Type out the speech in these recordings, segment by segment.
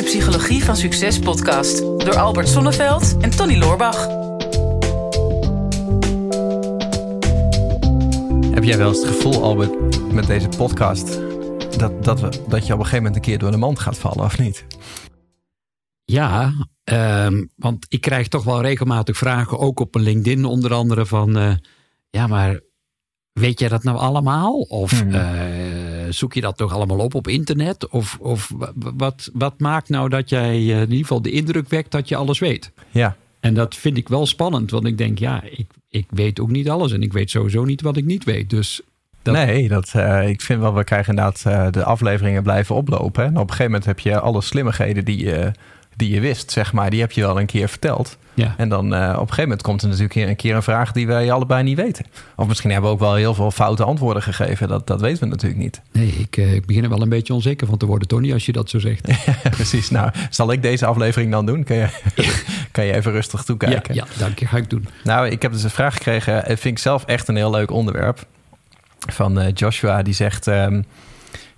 de Psychologie van Succes podcast door Albert Sonneveld en Tony Loorbach. Heb jij wel eens het gevoel, Albert, met deze podcast, dat, dat, we, dat je op een gegeven moment een keer door de mand gaat vallen, of niet? Ja, ehm, want ik krijg toch wel regelmatig vragen, ook op een LinkedIn onder andere, van eh, ja, maar weet jij dat nou allemaal? Of Mhm. eh, zoek je dat toch allemaal op op internet? Of, of wa- wat, wat maakt nou dat jij eh, in ieder geval de indruk wekt dat je alles weet? Ja, En dat vind ik wel spannend, want ik denk, ja, ik, ik weet ook niet alles en ik weet sowieso niet wat ik niet weet. Dus dat, nee, dat, eh, ik vind wel, we krijgen inderdaad eh, de afleveringen blijven oplopen. hè. En op een gegeven moment heb je alle slimmigheden die je, die je wist, zeg maar, die heb je wel een keer verteld. ja. En dan eh, op een gegeven moment komt er natuurlijk een keer een vraag die wij allebei niet weten. Of misschien hebben we ook wel heel veel foute antwoorden gegeven. Dat, dat weten we natuurlijk niet. Nee, ik, eh, ik begin er wel een beetje onzeker van te worden, Tony, als je dat zo zegt. Precies. Nou, zal ik deze aflevering dan doen? Kan je, kan je even rustig toekijken? ja, dank je, ga ik doen. Nou, ik heb dus een vraag gekregen. Dat vind ik zelf echt een heel leuk onderwerp. Van eh, Joshua, die zegt... ehm,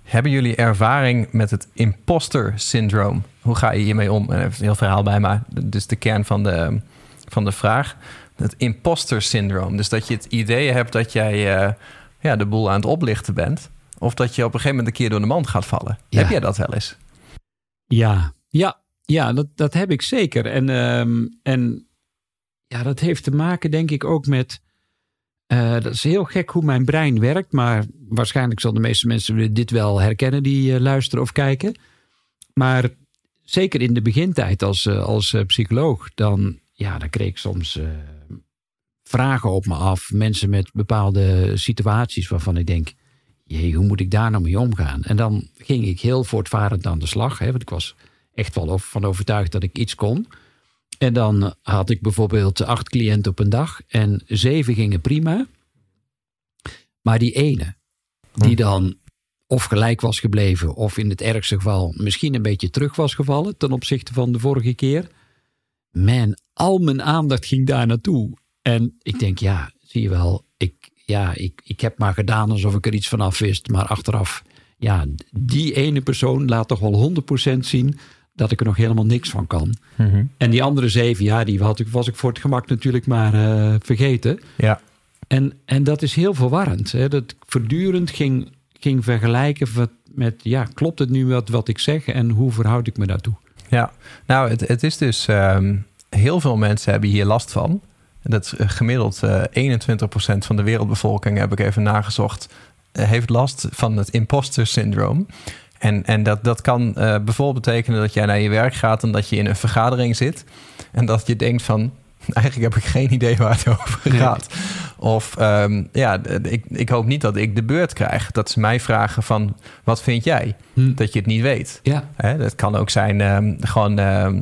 hebben jullie ervaring met het imposter syndroom? Hoe ga je hiermee om? En heeft een heel verhaal bij, maar dus de kern van de, van de vraag. Het imposter syndroom. Dus dat je het idee hebt dat jij eh, ja, de boel aan het oplichten bent. Of dat je op een gegeven moment een keer door de mand gaat vallen. Ja. Heb jij dat wel eens? Ja, ja, ja dat, dat heb ik zeker. En, ehm, en ja, dat heeft te maken, denk ik, ook met. Eh, dat is heel gek hoe mijn brein werkt, maar waarschijnlijk zal de meeste mensen dit wel herkennen die eh, luisteren of kijken. Maar zeker in de begintijd als, eh, als psycholoog, dan, ja, dan kreeg ik soms vragen op me af. Mensen met bepaalde situaties waarvan ik denk, jee, hoe moet ik daar nou mee omgaan? En dan ging ik heel voortvarend aan de slag. Hè, want ik was echt wel van overtuigd dat ik iets kon. En dan had ik bijvoorbeeld acht cliënten op een dag. En zeven gingen prima. Maar die ene, die dan of gelijk was gebleven... of in het ergste geval misschien een beetje terug was gevallen... ten opzichte van de vorige keer. Man, al mijn aandacht ging daar naartoe. En ik denk, ja, zie je wel... Ik, ja, ik, ik heb maar gedaan alsof ik er iets vanaf wist. Maar achteraf, ja, die ene persoon laat toch wel 100% zien dat ik er nog helemaal niks van kan. En die andere zeven, ja, die had ik, was ik voor het gemak natuurlijk maar eh, vergeten. Ja. En, en dat is heel verwarrend. Hè? Dat ik voortdurend ging, ging vergelijken wat, met, ja, klopt het nu wat, wat ik zeg en hoe verhoud ik me daartoe? Ja, nou, het, het is dus... ehm, heel veel mensen hebben hier last van. Dat is eh, gemiddeld eh 21% van de wereldbevolking, heb ik even nagezocht... heeft last van het imposter syndroom. En, en dat, dat kan eh, bijvoorbeeld betekenen dat jij naar je werk gaat... en dat je in een vergadering zit... en dat je denkt van... eigenlijk heb ik geen idee waar het over Nee. gaat. Of ehm, ja, ik, ik hoop niet dat ik de beurt krijg. Dat ze mij vragen van, wat vind jij? Hm. Dat je het niet weet. Ja, Hè, dat kan ook zijn ehm, gewoon... ehm,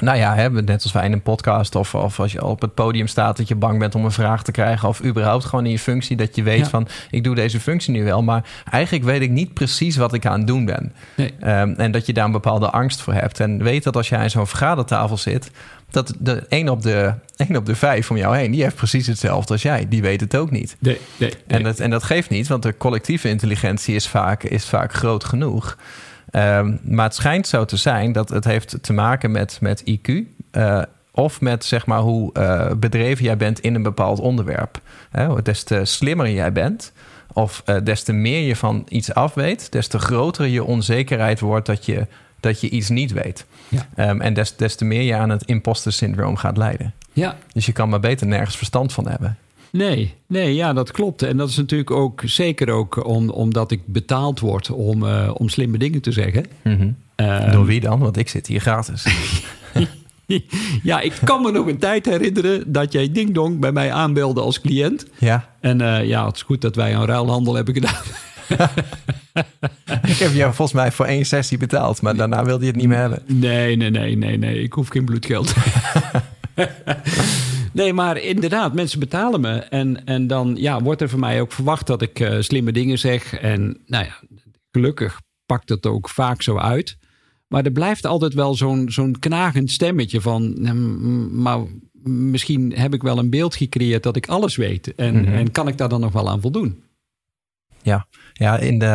nou ja, hè, net als wij in een podcast of, of als je op het podium staat... dat je bang bent om een vraag te krijgen... of überhaupt gewoon in je functie dat je weet Ja. van... ik doe deze functie nu wel, maar eigenlijk weet ik niet precies wat ik aan het doen ben. nee. Ehm, en dat je daar een bepaalde angst voor hebt. En weet dat als jij aan zo'n vergadertafel zit... dat de een op de, één op de vijf om jou heen... die heeft precies hetzelfde als jij. Die weet het ook niet. Nee, nee. En dat, en dat geeft niet, want de collectieve intelligentie is vaak, is vaak groot genoeg. Ehm, maar het schijnt zo te zijn dat het heeft te maken met, met IQ. eh, of met zeg maar, hoe eh, bedreven jij bent in een bepaald onderwerp. Hè, des te slimmer jij bent, of eh, des te meer je van iets af weet, des te groter je onzekerheid wordt dat je, dat je iets niet weet. Ja. Ehm, en des, des te meer je aan het imposter syndroom gaat leiden. Ja, Dus je kan maar beter nergens verstand van hebben. Nee, nee, ja, dat klopt. En dat is natuurlijk ook zeker ook om, omdat ik betaald word om, eh, om slimme dingen te zeggen. Ehm, Door wie dan? Want ik zit hier gratis. ja, ik kan me nog een tijd herinneren dat jij Ding Dong bij mij aanbelde als cliënt. Ja, En eh, ja, het is goed dat wij een ruilhandel hebben gedaan. ik heb jou volgens mij voor één sessie betaald, maar daarna wilde je het niet meer hebben. Nee, nee, nee, nee, nee. Ik hoef geen bloedgeld. nee, maar inderdaad, mensen betalen me. En, en dan ja, wordt er van mij ook verwacht dat ik eh, slimme dingen zeg. En nou ja, gelukkig pakt het ook vaak zo uit. Maar er blijft altijd wel zo'n zo'n knagend stemmetje van... "Nou, mm, maar misschien heb ik wel een beeld gecreëerd dat ik alles weet. En, Mhm. en kan ik daar dan nog wel aan voldoen? Ja, ja in de,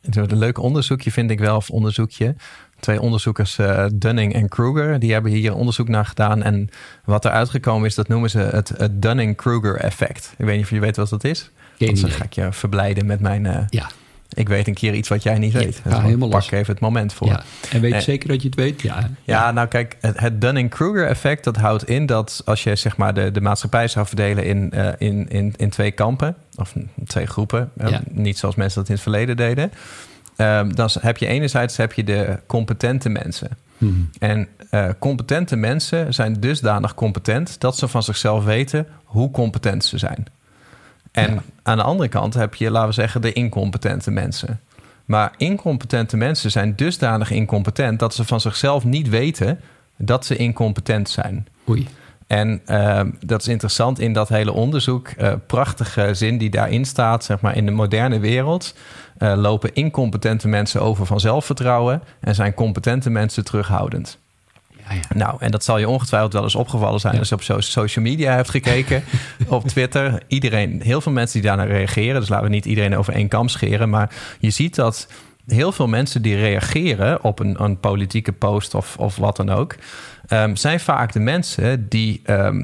een leuk onderzoekje vind ik wel, of onderzoekje. Twee onderzoekers, uh, Dunning en Kruger, die hebben hier onderzoek naar gedaan. En wat er uitgekomen is, dat noemen ze het, het Dunning-Kruger effect. Ik weet niet of je weet wat dat is. Geen Dan ga ik je verblijden met mijn... uh, Ja. Ik weet een keer iets wat jij niet Ja, weet. ga Dus helemaal pak los. even het moment voor. Ja. En weet je Eh, zeker dat je het weet? Ja. Ja, nou kijk, het, het Dunning-Kruger effect... dat houdt in dat als je zeg maar de, de maatschappij zou verdelen in, eh, in, in, in twee kampen... of twee groepen, eh, Ja. niet zoals mensen dat in het verleden deden... ehm, dan heb je enerzijds heb je de competente mensen... Hm. En eh, competente mensen zijn dusdanig competent dat ze van zichzelf weten hoe competent ze zijn. En Ja. aan de andere kant heb je, laten we zeggen, de incompetente mensen. Maar incompetente mensen zijn dusdanig incompetent dat ze van zichzelf niet weten dat ze incompetent zijn. Oei. En eh, dat is interessant in dat hele onderzoek. eh, prachtige zin die daarin staat, zeg maar, in de moderne wereld eh, lopen incompetente mensen over van zelfvertrouwen en zijn competente mensen terughoudend. Ja, ja. Nou, en dat zal je ongetwijfeld wel eens opgevallen zijn Ja. als je op so- social media hebt gekeken, op Twitter. Iedereen, heel veel mensen die daarnaar reageren. Dus laten we niet iedereen over één kam scheren. Maar je ziet dat heel veel mensen die reageren op een, een politieke post of, of wat dan ook, ehm, zijn vaak de mensen die ehm,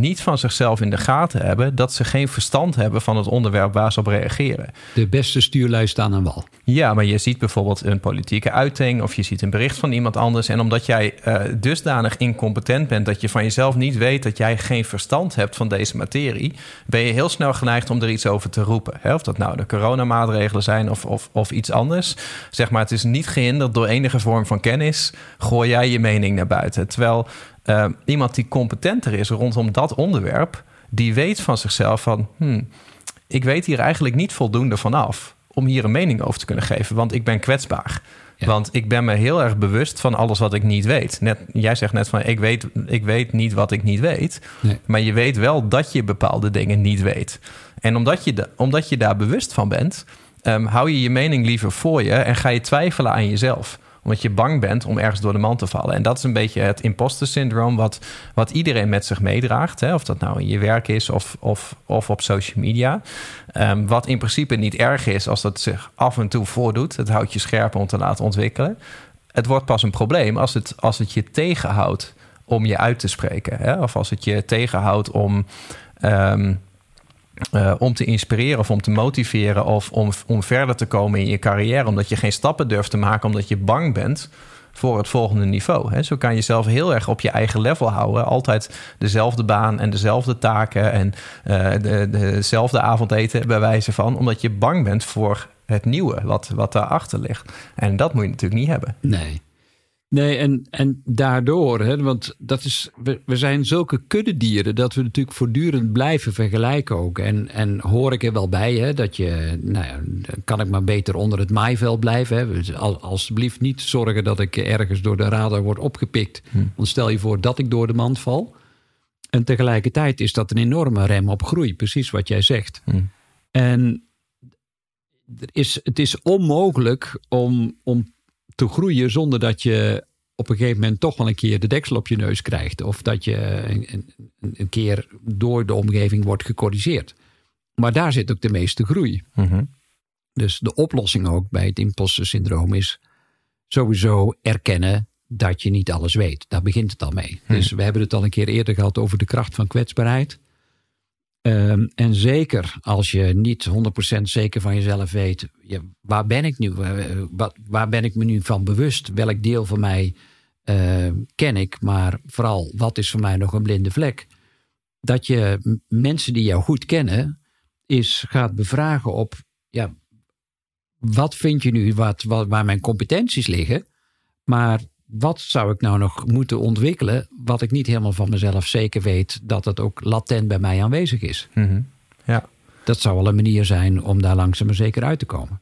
niet van zichzelf in de gaten hebben dat ze geen verstand hebben van het onderwerp waar ze op reageren. De beste stuurlui staan aan wal. Ja, maar je ziet bijvoorbeeld een politieke uiting of je ziet een bericht van iemand anders. En omdat jij eh, dusdanig incompetent bent dat je van jezelf niet weet dat jij geen verstand hebt van deze materie, ben je heel snel geneigd om er iets over te roepen. Hè? Of dat nou de coronamaatregelen zijn of, of, of iets anders. Zeg maar, het is niet gehinderd door enige vorm van kennis. Gooi jij je mening naar buiten. Terwijl eh, iemand die competenter is rondom dat onderwerp, die weet van zichzelf van. Hmm, ik weet hier eigenlijk niet voldoende vanaf om hier een mening over te kunnen geven, want ik ben kwetsbaar. Ja. Want ik ben me heel erg bewust van alles wat ik niet weet. Net, jij zegt net van ik weet, ik weet niet wat ik niet weet. Nee. Maar je weet wel dat je bepaalde dingen niet weet. En omdat je, da- omdat je daar bewust van bent, ehm, hou je je mening liever voor je en ga je twijfelen aan jezelf omdat je bang bent om ergens door de man te vallen. En dat is een beetje het imposter syndroom... wat, wat iedereen met zich meedraagt. Hè? Of dat nou in je werk is of, of, of op social media. Ehm, wat in principe niet erg is als dat zich af en toe voordoet. Het houdt je scherp om te laten ontwikkelen. Het wordt pas een probleem als het, als het je tegenhoudt om je uit te spreken. Hè? Of als het je tegenhoudt om... ehm, eh, om te inspireren of om te motiveren of om, om verder te komen in je carrière, omdat je geen stappen durft te maken, omdat je bang bent voor het volgende niveau. Hè. Zo kan je jezelf heel erg op je eigen level houden. Altijd dezelfde baan en dezelfde taken en eh, de, dezelfde avondeten bij wijze van, omdat je bang bent voor het nieuwe wat, wat daarachter ligt. En dat moet je natuurlijk niet hebben. Nee. Nee, en, en daardoor, hè, want dat is, we, we zijn zulke kuddedieren dat we natuurlijk voortdurend blijven vergelijken ook. En, en hoor ik er wel bij hè, dat je, nou ja, dan kan ik maar beter onder het maaiveld blijven. Hè. Dus al, alsjeblieft niet zorgen dat ik ergens door de radar word opgepikt. Want stel je voor dat ik door de mand val. En tegelijkertijd is dat een enorme rem op groei, precies wat jij zegt. Hmm. En er is, het is onmogelijk om, om te groeien zonder dat je op een gegeven moment toch wel een keer de deksel op je neus krijgt. Of dat je een, een, keer door de omgeving wordt gecorrigeerd. Maar daar zit ook de meeste groei. Mhm. Dus de oplossing ook bij het imposter syndroom is sowieso erkennen dat je niet alles weet. Daar begint het al mee. Dus we hebben het al een keer eerder gehad over de kracht van kwetsbaarheid. Ehm, en zeker als je niet 100% zeker van jezelf weet, ja, waar ben ik nu? Waar, wat- waar ben ik me nu van bewust? Welk deel van mij eh, ken ik? Maar vooral, wat is voor mij nog een blinde vlek? Dat je mensen die jou goed kennen, is gaat bevragen op, ja, wat vind je nu wat, waar mijn competenties liggen? Maar wat zou ik nou nog moeten ontwikkelen, wat ik niet helemaal van mezelf zeker weet dat het ook latent bij mij aanwezig is? Mhm. Ja. Dat zou wel een manier zijn om daar langzaam maar zeker uit te komen.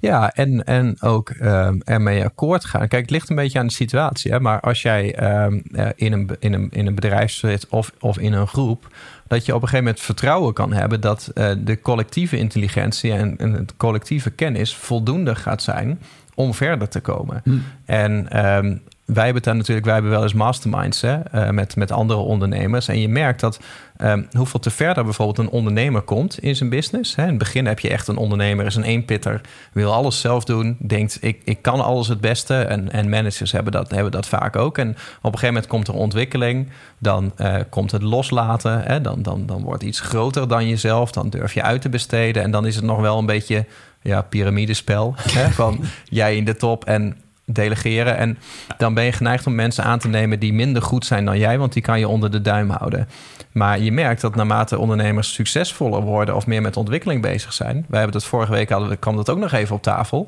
Ja, en, en ook ehm, ermee akkoord gaan. Kijk, het ligt een beetje aan de situatie. Hè? Maar als jij ehm, eh, in, een, in, een, in een bedrijf zit of, of in een groep, dat je op een gegeven moment vertrouwen kan hebben dat eh, de collectieve intelligentie en, en het collectieve kennis voldoende gaat zijn om verder te komen. En ehm, wij hebben daar natuurlijk, wij hebben wel eens masterminds hè, uh, met, met andere ondernemers. En je merkt dat um, hoeveel te verder bijvoorbeeld een ondernemer komt in zijn business. Hè. In het begin heb je echt een ondernemer, is een eenpitter, wil alles zelf doen, denkt ik, ik kan alles het beste. En, en managers hebben dat, hebben dat vaak ook. En op een gegeven moment komt er ontwikkeling, dan uh, komt het loslaten. Hè. Dan, dan, dan wordt iets groter dan jezelf, dan durf je uit te besteden. En dan is het nog wel een beetje ja, piramidespel. hè, van jij in de top en delegeren. En dan ben je geneigd om mensen aan te nemen die minder goed zijn dan jij, want die kan je onder de duim houden. Maar je merkt dat naarmate ondernemers succesvoller worden of meer met ontwikkeling bezig zijn. Wij hebben dat vorige week hadden, kwam dat ook nog even op tafel.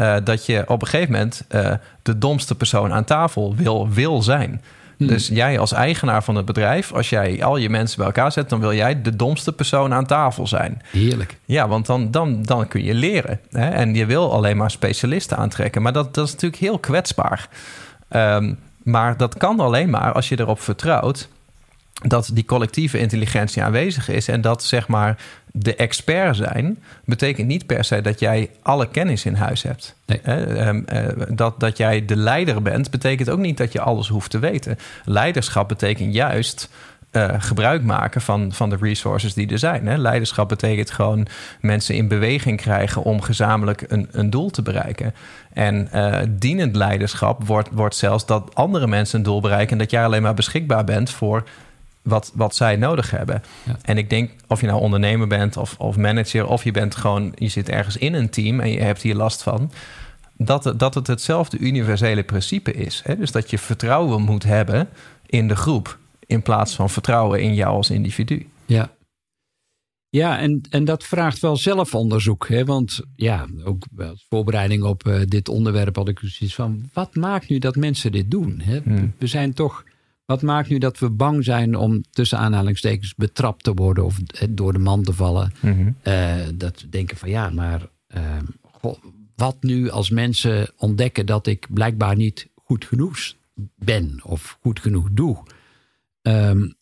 Uh, dat je op een gegeven moment uh, de domste persoon aan tafel wil, wil zijn. Hmm. Dus jij als eigenaar van het bedrijf, als jij al je mensen bij elkaar zet, dan wil jij de domste persoon aan tafel zijn. Heerlijk. Ja, want dan, dan, dan kun je leren. Hè? En je wil alleen maar specialisten aantrekken. Maar dat, dat is natuurlijk heel kwetsbaar. Um, maar dat kan alleen maar als je erop vertrouwt dat die collectieve intelligentie aanwezig is en dat zeg maar de expert zijn betekent niet per se dat jij alle kennis in huis hebt. Nee. Ehm, eh, dat, dat jij de leider bent, betekent ook niet dat je alles hoeft te weten. Leiderschap betekent juist uh, gebruik maken van, van de resources die er zijn. Hè. Leiderschap betekent gewoon mensen in beweging krijgen om gezamenlijk een, een doel te bereiken. En uh, dienend leiderschap wordt, wordt zelfs dat andere mensen een doel bereiken en dat jij alleen maar beschikbaar bent voor wat, wat zij nodig hebben. Ja. En ik denk, of je nou ondernemer bent of, of manager, of je bent gewoon, je zit ergens in een team en je hebt hier last van. Dat het, dat het hetzelfde universele principe is. Hè? Dus dat je vertrouwen moet hebben in de groep. In plaats van vertrouwen in jou als individu. Ja, ja, en, en dat vraagt wel zelfonderzoek. Hè? Want ja, ook als voorbereiding op uh, dit onderwerp had ik zoiets van: wat maakt nu dat mensen dit doen? Hè? Hmm. We zijn toch wat maakt nu dat we bang zijn om tussen aanhalingstekens betrapt te worden of door de man te vallen? Mm dat we denken van ja, maar uh, wat nu als mensen ontdekken dat ik blijkbaar niet goed genoeg ben of goed genoeg doe? Um,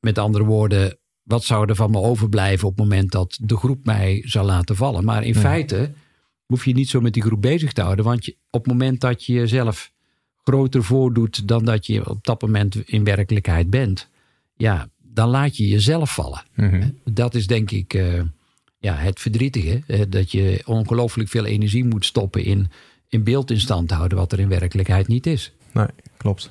met andere woorden, wat zou er van me overblijven op het moment dat de groep mij zou laten vallen? Maar in feite hoef je niet zo met die groep bezig te houden, want je, op het moment dat je jezelf groter voordoet dan dat je op dat moment in werkelijkheid bent, ja, dan laat je jezelf vallen. Mhm. Dat is denk ik uh, ja, het verdrietige. dat je ongelooflijk veel energie moet stoppen in, in beeld in stand houden, wat er in werkelijkheid niet is. Nee, klopt.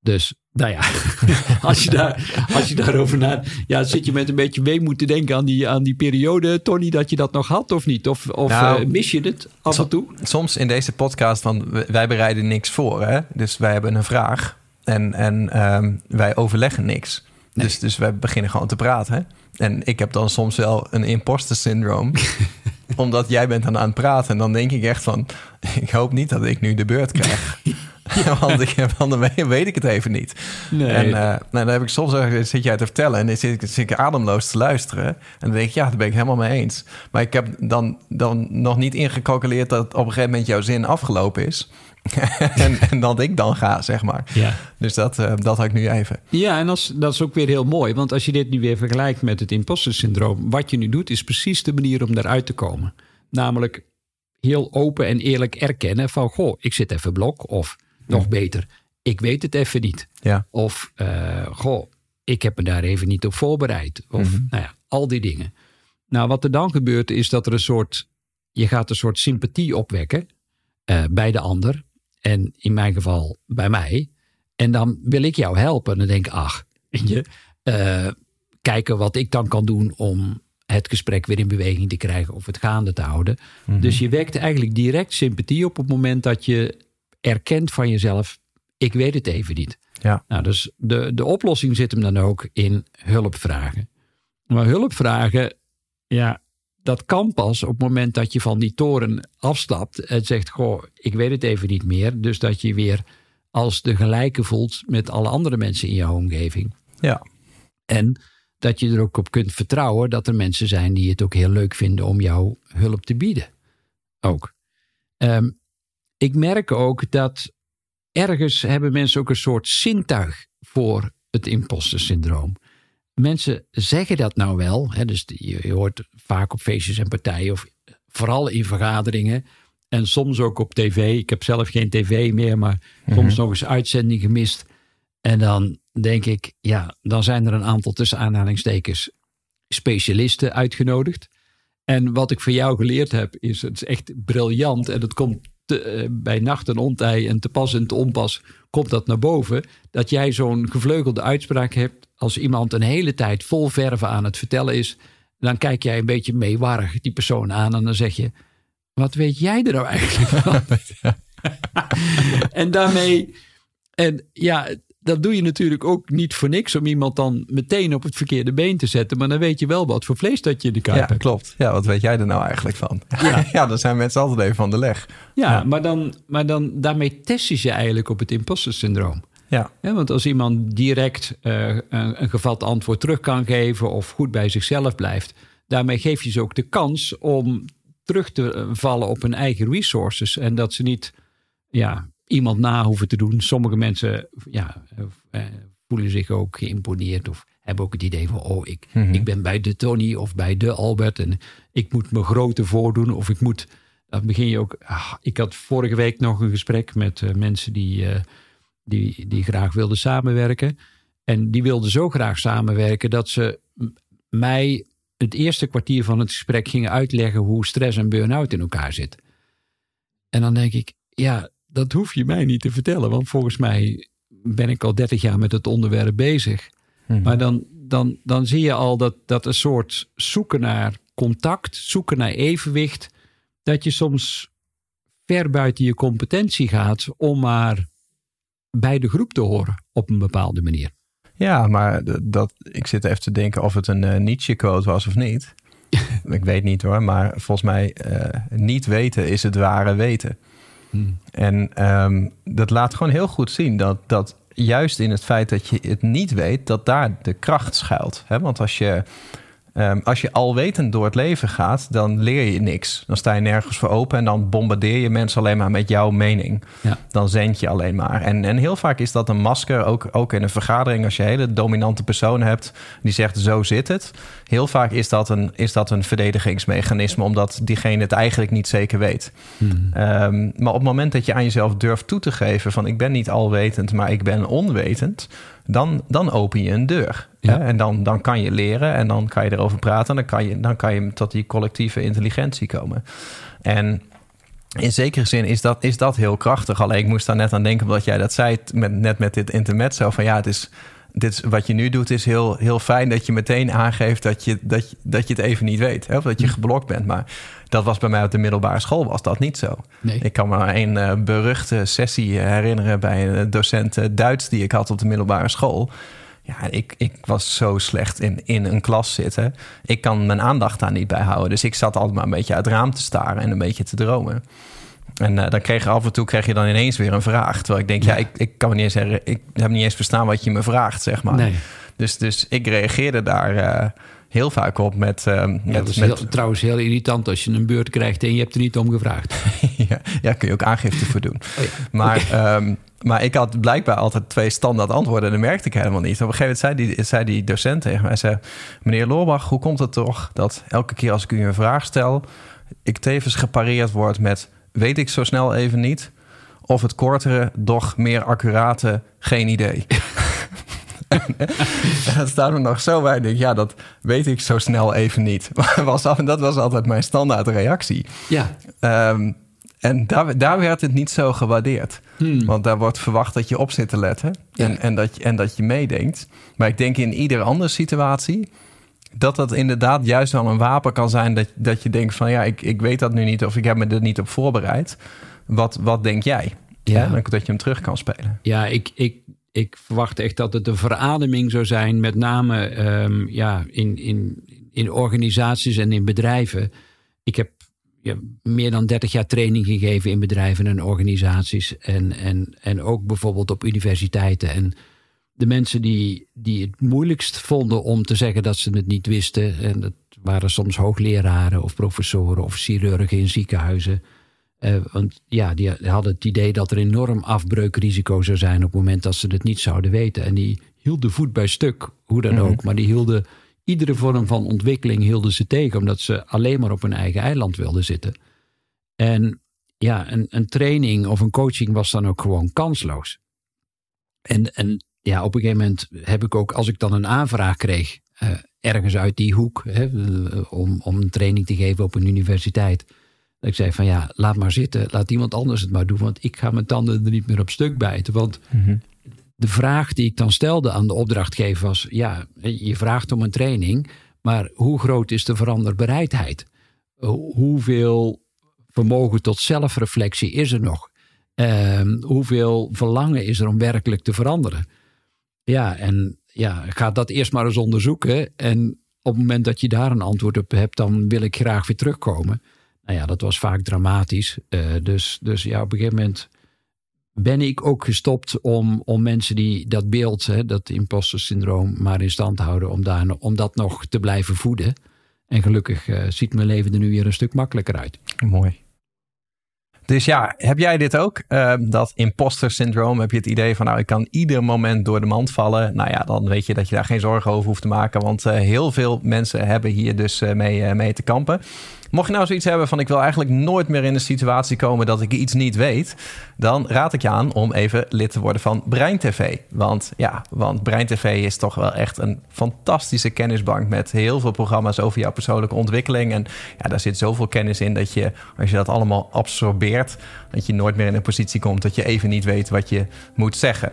Dus nou ja, als je, daar, als je daarover na. Ja, zit je met een beetje weemoed te denken aan die, aan die periode, Tony, dat je dat nog had of niet? Of, of nou, uh, mis je het af en toe? Soms in deze podcast, van wij bereiden niks voor. Hè? Dus wij hebben een vraag en, en um, wij overleggen niks. Nee. Dus, dus wij beginnen gewoon te praten. Hè? En ik heb dan soms wel een imposter syndroom. omdat jij bent aan het praten. En dan denk ik echt van... ik hoop niet dat ik nu de beurt krijg. want, ik, want dan weet ik het even niet. Nee. En uh, nou, dan heb ik soms zit jij te vertellen en dan zit ik, zit ik ademloos te luisteren. En dan denk ik, ja, daar ben ik helemaal mee eens. Maar ik heb dan, dan nog niet ingecalculeerd dat op een gegeven moment jouw zin afgelopen is. en, en dat ik dan ga, zeg maar. Ja. Dus dat, uh, dat had ik nu even. Ja, en dat is, ook weer heel mooi. Want als je dit nu weer vergelijkt met het imposter syndroom... wat je nu doet, is precies de manier om daaruit te komen. Namelijk heel open en eerlijk erkennen van... goh, ik zit even blok. Of nog beter, ik weet het even niet. Ja. Of, uh, goh, ik heb me daar even niet op voorbereid. Of, mm-hmm. nou ja, al die dingen. Nou, wat er dan gebeurt is dat er een soort, je gaat een soort sympathie opwekken uh, bij de ander. En in mijn geval bij mij. En dan wil ik jou helpen. En dan denk ik, ach, je, uh, kijken wat ik dan kan doen om het gesprek weer in beweging te krijgen of het gaande te houden. Mm-hmm. Dus je wekt eigenlijk direct sympathie op op het moment dat je erkent van jezelf, ik weet het even niet. Ja. Nou, dus de, de oplossing zit hem dan ook in hulp vragen. Maar hulp vragen, ja, dat kan pas op het moment dat je van die toren afstapt en zegt, goh, ik weet het even niet meer. Dus dat je weer als de gelijke voelt met alle andere mensen in jouw omgeving. Ja. En dat je er ook op kunt vertrouwen dat er mensen zijn die het ook heel leuk vinden om jou hulp te bieden. Ook. Um, ik merk ook dat ergens hebben mensen ook een soort zintuig voor het imposter syndroom. Mensen zeggen dat nou wel. Hè, dus je, hoort vaak op feestjes en partijen of vooral in vergaderingen. En soms ook op tv. Ik heb zelf geen tv meer, maar soms nog eens uitzending gemist. En dan denk ik, ja, dan zijn er een aantal tussen aanhalingstekens specialisten uitgenodigd. En wat ik van jou geleerd heb, is het is echt briljant. En dat komt te, eh, bij nacht en ontij en te pas en te onpas komt dat naar boven. Dat jij zo'n gevleugelde uitspraak hebt. Als iemand een hele tijd vol verven aan het vertellen is. Dan kijk jij een beetje meewarig die persoon aan. En dan zeg je, wat weet jij er nou eigenlijk van? en daarmee, en ja, dat doe je natuurlijk ook niet voor niks om iemand dan meteen op het verkeerde been te zetten. Maar dan weet je wel wat voor vlees dat je in de kuip ja, hebt. klopt. Ja, wat weet jij er nou eigenlijk van? Ja. ja, dan zijn mensen altijd even van de leg. Ja, Ja. Maar, dan, maar dan daarmee test je ze eigenlijk op het imposter syndroom. Ja, Ja, want als iemand direct eh, een, een gevat antwoord terug kan geven of goed bij zichzelf blijft, daarmee geef je ze ook de kans om terug te vallen op hun eigen resources. En dat ze niet ja, iemand na hoeven te doen. Sommige mensen ja, eh, voelen zich ook geïmponeerd of hebben ook het idee van, oh, ik, ik ben bij de Tony of bij de Albert en ik moet me groter voordoen of ik moet. Dan begin je ook. ah, ik had vorige week nog een gesprek met eh, mensen die, eh, die, die graag wilden samenwerken. En die wilden zo graag samenwerken dat ze mij het eerste kwartier van het gesprek gingen uitleggen hoe stress en burn-out in elkaar zit. En dan denk ik, ja, dat hoef je mij niet te vertellen, want volgens mij ben ik al 30 jaar met het onderwerp bezig. Maar dan, dan, dan zie je al dat, dat een soort zoeken naar contact, zoeken naar evenwicht, dat je soms ver buiten je competentie gaat om maar bij de groep te horen op een bepaalde manier. ja maar dat, ik zit even te denken of het een eh, Nietzsche-quote was of niet. ik weet niet hoor, maar volgens mij eh, niet weten is het ware weten. En ehm, dat laat gewoon heel goed zien dat, dat juist in het feit dat je het niet weet, dat daar de kracht schuilt. Want als je, ehm, als je alwetend door het leven gaat, dan leer je niks. Dan sta je nergens voor open en dan bombardeer je mensen alleen maar met jouw mening. Ja. Dan zend je alleen maar. En, en heel vaak is dat een masker, ook, ook in een vergadering, als je een hele dominante persoon hebt die zegt zo zit het. Heel vaak is dat een, is dat een verdedigingsmechanisme, omdat diegene het eigenlijk niet zeker weet. Ehm, maar op het moment dat je aan jezelf durft toe te geven van ik ben niet alwetend, maar ik ben onwetend, dan, dan open je een deur. Ja. En dan, dan kan je leren en dan kan je erover praten en dan kan je, dan kan je tot die collectieve intelligentie komen. En in zekere zin is dat, is dat heel krachtig. Alleen ik moest daar net aan denken, omdat jij dat zei, met, net met dit intermezzo, van ja, het is, dit wat je nu doet is heel, heel fijn dat je meteen aangeeft dat je, dat, je- dat je het even niet weet. Hè? Of dat je geblokt bent. Maar dat was bij mij op de middelbare school was dat niet zo. Nee. Ik kan me een eh, beruchte sessie herinneren bij een docent eh, Duits die ik had op de middelbare school. Ja, ik, ik was zo slecht in, in een klas zitten. Ik kan mijn aandacht daar niet bij houden. Dus ik zat altijd maar een beetje uit het raam te staren en een beetje te dromen. En eh, dan kreeg je af en toe kreeg je dan ineens weer een vraag. Terwijl ik denk, ja, ik, ik kan me niet eens herinner- ik heb niet eens verstaan wat je me vraagt, zeg maar. Nee. Dus, dus ik reageerde daar eh, heel vaak op met. Ja, met, dat is met heel- trouwens heel irritant als je een beurt krijgt en je hebt er niet om gevraagd. ja, ja, kun je ook aangifte voor doen. Oh ja, Maar, ehm, maar ik had blijkbaar altijd twee standaard antwoorden en dat merkte ik helemaal niet. Op een gegeven moment zei die, zei die docent tegen mij, zei, meneer Loorbach, hoe komt het toch dat elke keer als ik u een vraag stel, ik tevens gepareerd word met, weet ik zo snel even niet, of het kortere, doch meer accurate, geen idee. En dat staat me nog zo bij. Denk, ja, dat weet ik zo snel even niet. Was af, en dat was altijd mijn standaard reactie. Ja, Ehm, en daar, daar werd het niet zo gewaardeerd. Want daar wordt verwacht dat je op zit te letten en, Ja. en, dat, je- en dat je meedenkt. Maar ik denk in iedere andere situatie dat dat inderdaad juist wel een wapen kan zijn. Dat, dat je denkt van ja, ik, ik weet dat nu niet of ik heb me er niet op voorbereid. Wat, wat denk jij? Ja. Dat je hem terug kan spelen. Ja, ik, ik, ik verwacht echt dat het een verademing zou zijn, met name ehm, ja, in, in, in organisaties en in bedrijven. Ik heb ja, meer dan 30 jaar training gegeven in bedrijven en organisaties. En, en, en ook bijvoorbeeld op universiteiten. En de mensen die, die het moeilijkst vonden om te zeggen dat ze het niet wisten. En dat waren soms hoogleraren of professoren of chirurgen in ziekenhuizen. Eh, want ja, die hadden het idee dat er enorm afbreukrisico zou zijn op het moment dat ze het niet zouden weten. En die hielden voet bij stuk, hoe dan ook. Maar die hielden iedere vorm van ontwikkeling hielden ze tegen, omdat ze alleen maar op hun eigen eiland wilden zitten. En ja, een, een training of een coaching was dan ook gewoon kansloos. En, en ja, op een gegeven moment heb ik ook, als ik dan een aanvraag kreeg, uh, ergens uit die hoek, hè, om, om een training te geven op een universiteit. Dat ik zei van ja, laat maar zitten, laat iemand anders het maar doen, want ik ga mijn tanden er niet meer op stuk bijten. Want mm de vraag die ik dan stelde aan de opdrachtgever was: ja, je vraagt om een training, maar hoe groot is de veranderbereidheid? Hoeveel vermogen tot zelfreflectie is er nog? Uh, hoeveel verlangen is er om werkelijk te veranderen? Ja, en ja, ga dat eerst maar eens onderzoeken. En op het moment dat je daar een antwoord op hebt, dan wil ik graag weer terugkomen. Nou ja, dat was vaak dramatisch. Uh, dus, dus ja, op een gegeven moment ben ik ook gestopt om, om mensen die dat beeld, hè, dat imposter syndroom, maar in stand houden, om, daar, om dat nog te blijven voeden. En gelukkig uh, ziet mijn leven er nu weer een stuk makkelijker uit. Mooi. Dus ja, heb jij dit ook? Uh, dat imposter syndroom? Heb je het idee van, nou, ik kan ieder moment door de mand vallen? Nou ja, dan weet je dat je daar geen zorgen over hoeft te maken. Want uh, heel veel mensen hebben hier dus uh, mee, mee te kampen. Mocht je nou zoiets hebben van ik wil eigenlijk nooit meer in de situatie komen dat ik iets niet weet, dan raad ik je aan om even lid te worden van Brein TV. Want ja, want Brein TV is toch wel echt een fantastische kennisbank met heel veel programma's over jouw persoonlijke ontwikkeling. En ja, daar zit zoveel kennis in dat je, als je dat allemaal absorbeert, dat je nooit meer in een positie komt dat je even niet weet wat je moet zeggen.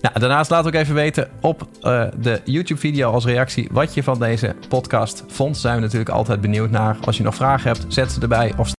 Nou, daarnaast laat ook even weten op uh, de YouTube-video als reactie wat je van deze podcast vond. Zijn we natuurlijk altijd benieuwd naar. Als je nog vragen hebt, zet ze erbij of